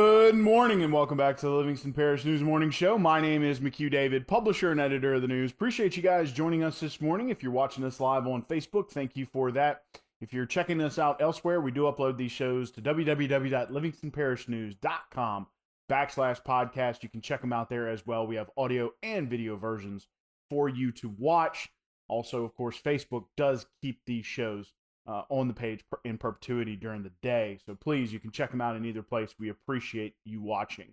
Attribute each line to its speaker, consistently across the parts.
Speaker 1: Good morning and welcome back to the Livingston Parish News Morning Show. My name is McHugh David, publisher and editor of the news. Appreciate you guys joining us this morning. If you're watching us live on Facebook, thank you for that. If you're checking us out elsewhere, we do upload these shows to www.livingstonparishnews.com backslash podcast. You can check them out there as well. We have audio and video versions for you to watch. Also, of course, Facebook does keep these shows uh, on the page in perpetuity during the day. So please, you can check them out in either place. We appreciate you watching.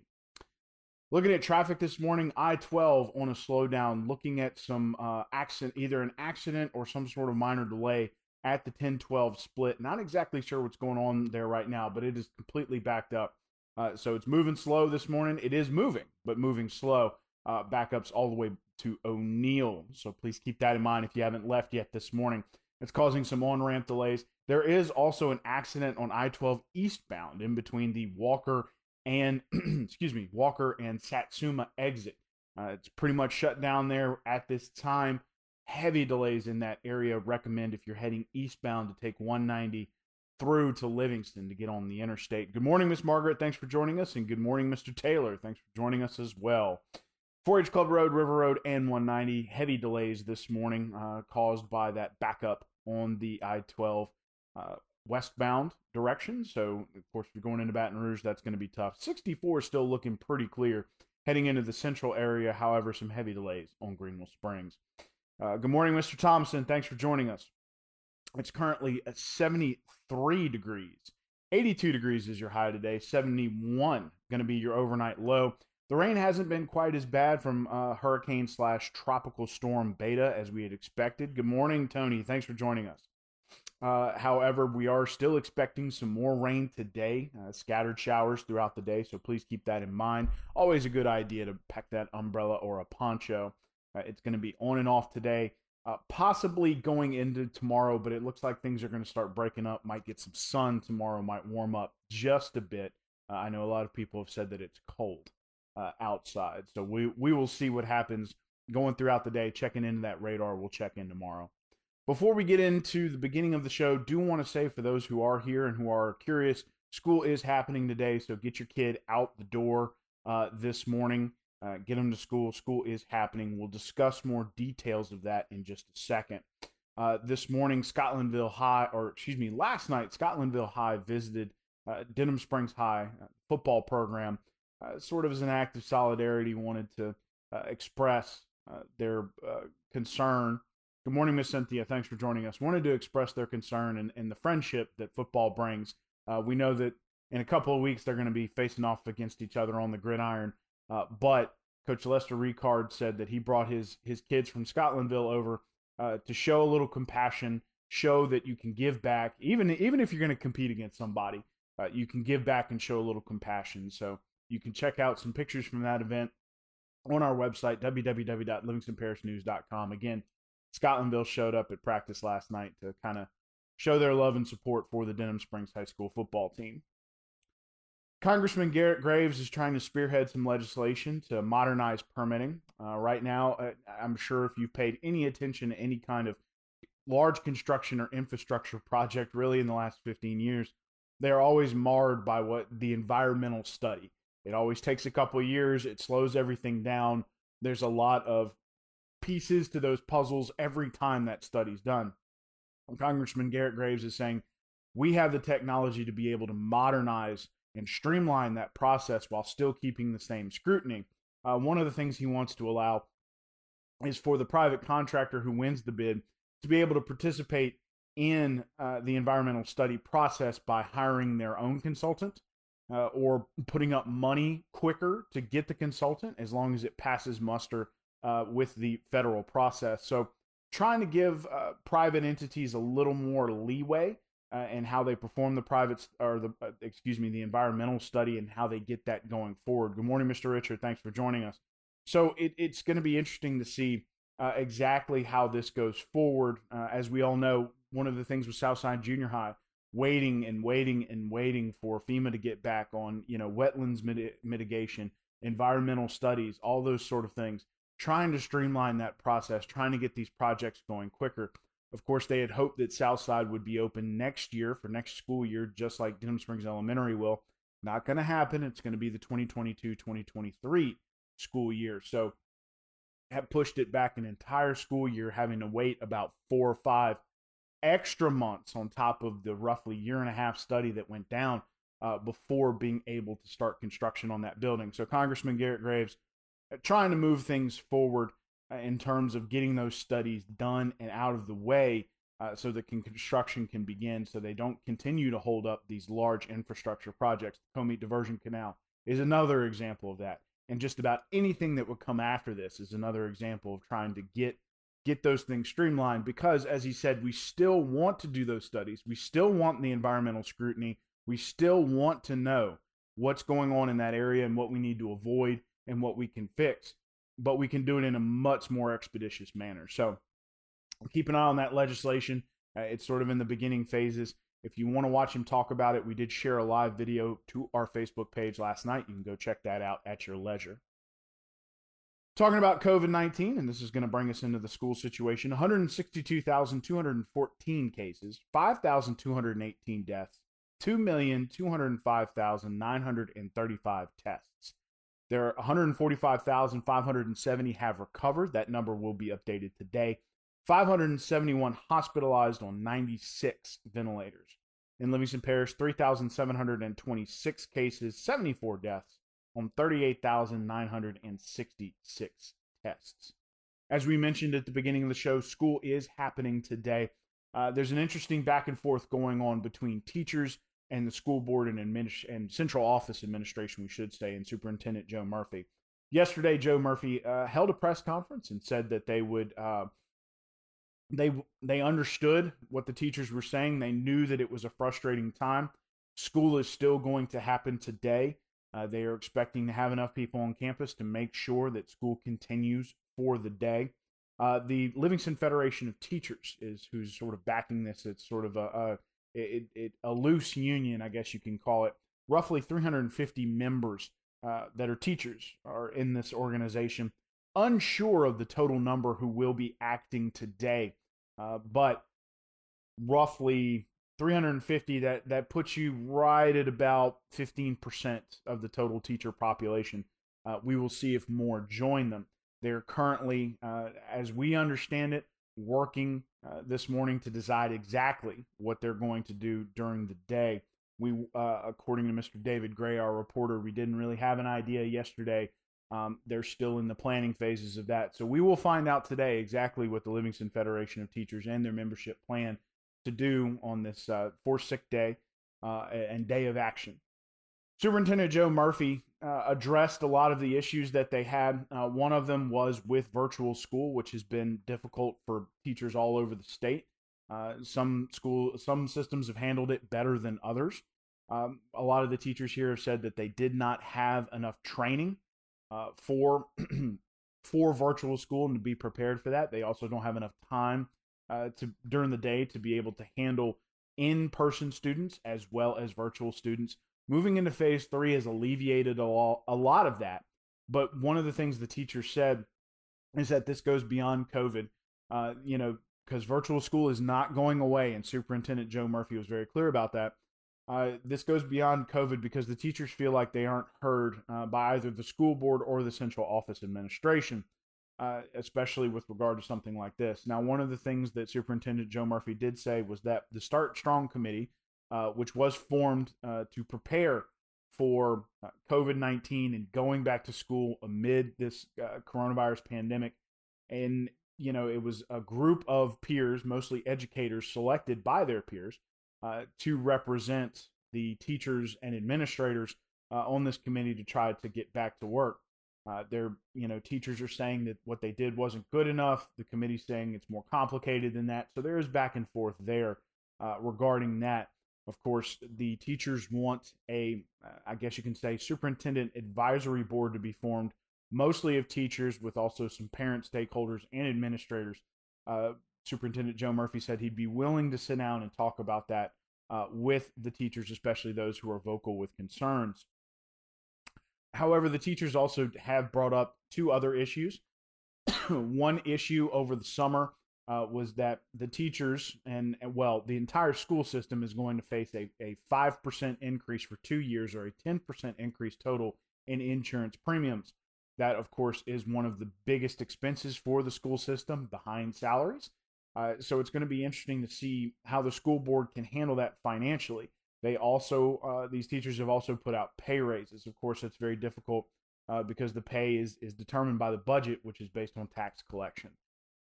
Speaker 1: Looking at traffic this morning, I 12 on a slowdown, looking at some uh, accident, either an accident or some sort of minor delay at the 10 12 split. Not exactly sure what's going on there right now, but it is completely backed up. Uh, so it's moving slow this morning. It is moving, but moving slow. Uh, backups all the way to O'Neal. So please keep that in mind if you haven't left yet this morning. It's causing some on ramp delays. There is also an accident on I 12 eastbound in between the Walker and, excuse me, Walker and Satsuma exit. Uh, it's pretty much shut down there at this time. Heavy delays in that area. Recommend if you're heading eastbound to take 190 through to Livingston to get on the interstate. Good morning, Miss Margaret. Thanks for joining us. And good morning, Mr. Taylor. Thanks for joining us as well. 4 H Club Road, River Road, and 190. Heavy delays this morning uh, caused by that backup on the I 12 uh, westbound direction. So, of course, if you're going into Baton Rouge, that's going to be tough. 64 is still looking pretty clear heading into the central area. However, some heavy delays on Greenwell Springs. Uh, good morning, Mr. Thompson. Thanks for joining us. It's currently at 73 degrees. 82 degrees is your high today. 71 going to be your overnight low. The rain hasn't been quite as bad from uh, hurricane slash tropical storm beta as we had expected. Good morning, Tony. Thanks for joining us. Uh, however, we are still expecting some more rain today, uh, scattered showers throughout the day, so please keep that in mind. Always a good idea to pack that umbrella or a poncho. Uh, it's going to be on and off today, uh, possibly going into tomorrow, but it looks like things are going to start breaking up. Might get some sun tomorrow, might warm up just a bit. Uh, I know a lot of people have said that it's cold uh, outside. So we we will see what happens going throughout the day. Checking into that radar. We'll check in tomorrow. Before we get into the beginning of the show, do want to say for those who are here and who are curious, school is happening today. So get your kid out the door uh, this morning. Uh, get them to school. School is happening. We'll discuss more details of that in just a second. Uh, this morning, Scotlandville High, or excuse me, last night, Scotlandville High visited uh, Denham Springs High uh, football program uh, sort of as an act of solidarity, wanted to uh, express uh, their uh, concern. Good morning, Miss Cynthia. Thanks for joining us. Wanted to express their concern and, and the friendship that football brings. Uh, we know that in a couple of weeks they're going to be facing off against each other on the gridiron, but Coach Lester Ricard said that he brought his his kids from Scotlandville over to show a little compassion, show that you can give back, even even if you're going to compete against somebody, uh, you can give back and show a little compassion. So you can check out some pictures from that event on our website, www.livingstonparishnews.com. Again, Scotlandville showed up at practice last night to kind of show their love and support for the Denham Springs High School football team. Congressman Garrett Graves is trying to spearhead some legislation to modernize permitting. Uh, right now, uh, I'm sure if you've paid any attention to any kind of large construction or infrastructure project really in the last 15 years, they're always marred by what the environmental study. It always takes a couple years. It slows everything down. There's a lot of pieces to those puzzles every time that study's done. And Congressman Garrett Graves is saying we have the technology to be able to modernize and streamline that process while still keeping the same scrutiny. Uh, one of the things he wants to allow is for the private contractor who wins the bid to be able to participate in uh, the environmental study process by hiring their own consultant uh, or putting up money quicker to get the consultant as long as it passes muster uh, with the federal process. So, trying to give uh, private entities a little more leeway uh, in how they perform the private or the uh, excuse me the environmental study and how they get that going forward. Good morning, Mr. Richard. Thanks for joining us. So it, it's going to be interesting to see uh, exactly how this goes forward. as we all know, one of the things with Southside Junior High waiting and waiting and waiting for FEMA to get back on, you know, wetlands mit- mitigation, environmental studies, all those sort of things, trying to streamline that process, trying to get these projects going quicker. Of course, they had hoped that Southside would be open next year for next school year, just like Denham Springs Elementary will. Not going to happen. It's going to be the 2022 2023 school year. So, have pushed it back an entire school year, having to wait about four or five extra months on top of the roughly year and a half study that went down uh, before being able to start construction on that building. So, Congressman Garrett Graves uh, trying to move things forward uh, in terms of getting those studies done and out of the way uh, so that can, construction can begin so they don't continue to hold up these large infrastructure projects. The Comite Diversion Canal is another example of that. And just about anything that would come after this is another example of trying to get get those things streamlined because as he said we still want to do those studies we still want the environmental scrutiny we still want to know what's going on in that area and what we need to avoid and what we can fix but we can do it in a much more expeditious manner so keep an eye on that legislation. Uh, it's sort of in the beginning phases. If you want to watch him talk about it, we did share a live video to our Facebook page last night. You can go check that out at your leisure. Talking about COVID 19, and this is going to bring us into the school situation 162,214 cases, 5,218 deaths, 2,205,935 tests. There are 145,570 have recovered. That number will be updated today. 571 hospitalized on 96 ventilators. In Livingston Parish, 3,726 cases, 74 deaths on 38,966 tests. As we mentioned at the beginning of the show, school is happening today. Uh, there's an interesting back and forth going on between teachers and the school board and, administ- and central office administration, we should say, and Superintendent Joe Murphy. Yesterday, Joe Murphy uh, held a press conference and said that they would uh, they they understood what the teachers were saying. They knew that it was a frustrating time. School is still going to happen today. Uh, they are expecting to have enough people on campus to make sure that school continues for the day. Uh, the Livingston Federation of Teachers is who's sort of backing this. It's sort of a, a it, it, a loose union, I guess you can call it. Roughly 350 members uh, that are teachers are in this organization. Unsure of the total number who will be acting today. Uh, but roughly 350 that that puts you right at about 15% of the total teacher population. Uh, we will see if more join them. They're currently uh, as we understand it working uh, this morning to decide exactly what they're going to do during the day. We uh, according to mr david gray our reporter we didn't really have an idea yesterday. Um, they're still in the planning phases of that. So we will find out today exactly what the Livingston Federation of Teachers and their membership plan to do on this uh, sick day uh, and day of action. Superintendent Joe Murphy uh, addressed a lot of the issues that they had. Uh, one of them was with virtual school, which has been difficult for teachers all over the state. Uh, some school, some systems have handled it better than others. Um, a lot of the teachers here have said that they did not have enough training uh, for for virtual school and to be prepared for that. They also don't have enough time uh, to during the day to be able to handle in-person students as well as virtual students. Moving into phase three has alleviated a lot, a lot of that. But one of the things the teacher said is that this goes beyond COVID. Uh, you know, because virtual school is not going away, and Superintendent Joe Murphy was very clear about that. Uh, this goes beyond COVID because the teachers feel like they aren't heard uh, by either the school board or the central office administration, uh, especially with regard to something like this. Now, one of the things that Superintendent Joe Murphy did say was that the Start Strong Committee, uh, which was formed uh, to prepare for uh, COVID 19 and going back to school amid this coronavirus pandemic, and you know, it was a group of peers, mostly educators, selected by their peers uh, to represent the teachers and administrators uh, on this committee to try to get back to work. Uh, they're, you know, teachers are saying that what they did wasn't good enough. The committee's saying it's more complicated than that. So there is back and forth there uh, regarding that. Of course, the teachers want a, uh, guess you can say, superintendent advisory board to be formed, mostly of teachers with also some parent stakeholders and administrators uh, Superintendent Joe Murphy said he'd be willing to sit down and talk about that uh, with the teachers, especially those who are vocal with concerns. However, the teachers also have brought up two other issues. One issue over the summer uh, was that the teachers and, well, the entire school system is going to face a, a 5% increase for two years or a 10% increase total in insurance premiums. That, of course, is one of the biggest expenses for the school system behind salaries. Uh, so it's going to be interesting to see how the school board can handle that financially. They also, uh, these teachers have also put out pay raises. Of course, it's very difficult uh, because the pay is, is determined by the budget, which is based on tax collection.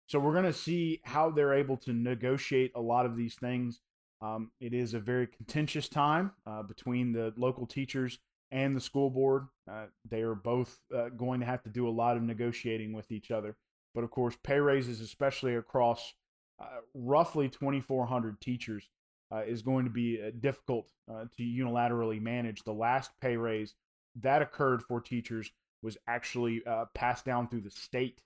Speaker 1: So we're going to see how they're able to negotiate a lot of these things. Um, it is a very contentious time uh, between the local teachers and the school board. Uh, they are both uh, going to have to do a lot of negotiating with each other. But of course, pay raises, especially across uh, roughly 2,400 teachers, uh, is going to be uh, difficult to unilaterally manage. The last pay raise that occurred for teachers was actually passed down through the state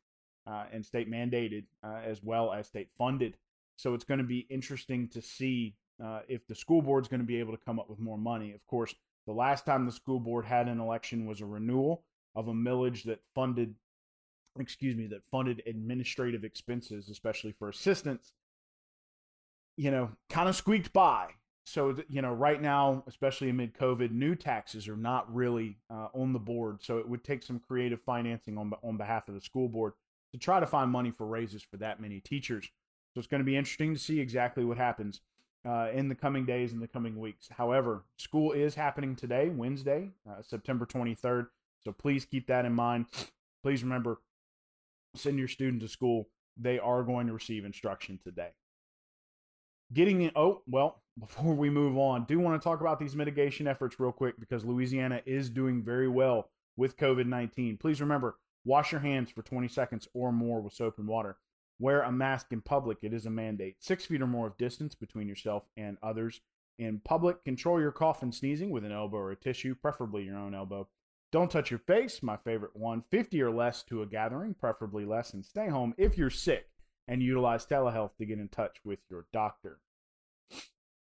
Speaker 1: uh, and state mandated uh, as well as state funded. So it's going to be interesting to see uh, if the school board is going to be able to come up with more money. Of course, the last time the school board had an election was a renewal of a millage that funded, excuse me, that funded administrative expenses, especially for assistants. You know, kind of squeaked by. So you know, right now, especially amid COVID, new taxes are not really uh, on the board. So it would take some creative financing on on behalf of the school board to try to find money for raises for that many teachers. So it's going to be interesting to see exactly what happens uh, in the coming days and the coming weeks. However, school is happening today, Wednesday, uh, September 23rd. So please keep that in mind. Please remember, send your student to school. They are going to receive instruction today. Getting in, oh, well, before we move on, do want to talk about these mitigation efforts real quick because Louisiana is doing very well with COVID 19. Please remember, Wash your hands for 20 seconds or more with soap and water. Wear a mask in public. It is a mandate. Six feet or more of distance between yourself and others. In public, control your cough and sneezing with an elbow or a tissue, preferably your own elbow. Don't touch your face, my favorite one. 50 or less to a gathering, preferably less, and stay home if you're sick and utilize telehealth to get in touch with your doctor.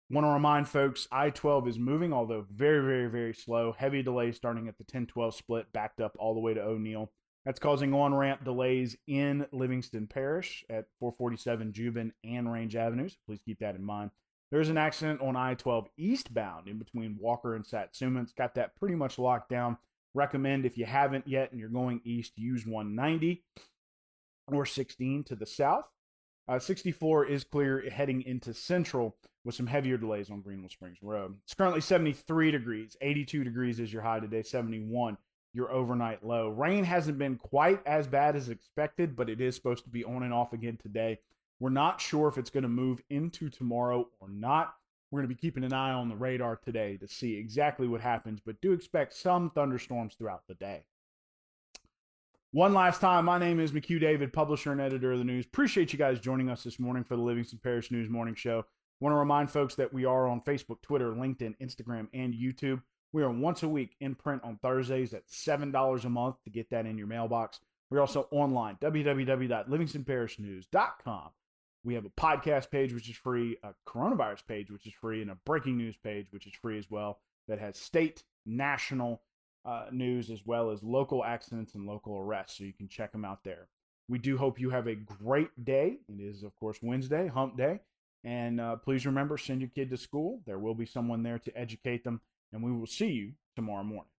Speaker 1: Want to remind folks I 12 is moving, although very, very, very slow. Heavy delays starting at the 10 12 split, backed up all the way to O'Neal. That's causing on ramp delays in Livingston Parish at 447 Juban and Range Avenues. Please keep that in mind. There's an accident on I 12 eastbound in between Walker and Satsuma. It's got that pretty much locked down. Recommend if you haven't yet and you're going east, use 190 or 16 to the south. Uh, 64 is clear heading into central with some heavier delays on Greenwell Springs Road. It's currently 73 degrees. 82 degrees is your high today, 71 your overnight low. Rain hasn't been quite as bad as expected, but it is supposed to be on and off again today. We're not sure if it's going to move into tomorrow or not. We're going to be keeping an eye on the radar today to see exactly what happens, but do expect some thunderstorms throughout the day. One last time, my name is McHugh David, publisher and editor of the news. Appreciate you guys joining us this morning for the Livingston Parish News Morning Show. Want to remind folks that we are on Facebook, Twitter, LinkedIn, Instagram, and YouTube. We are once a week in print on Thursdays at $7 a month to get that in your mailbox. We're also online, www.livingstonparishnews.com. We have a podcast page, which is free, a coronavirus page, which is free, and a breaking news page, which is free as well, that has state, national uh, news, as well as local accidents and local arrests. So you can check them out there. We do hope you have a great day. It is, of course, Wednesday, hump day. And uh, please remember, send your kid to school. There will be someone there to educate them and we will see you tomorrow morning.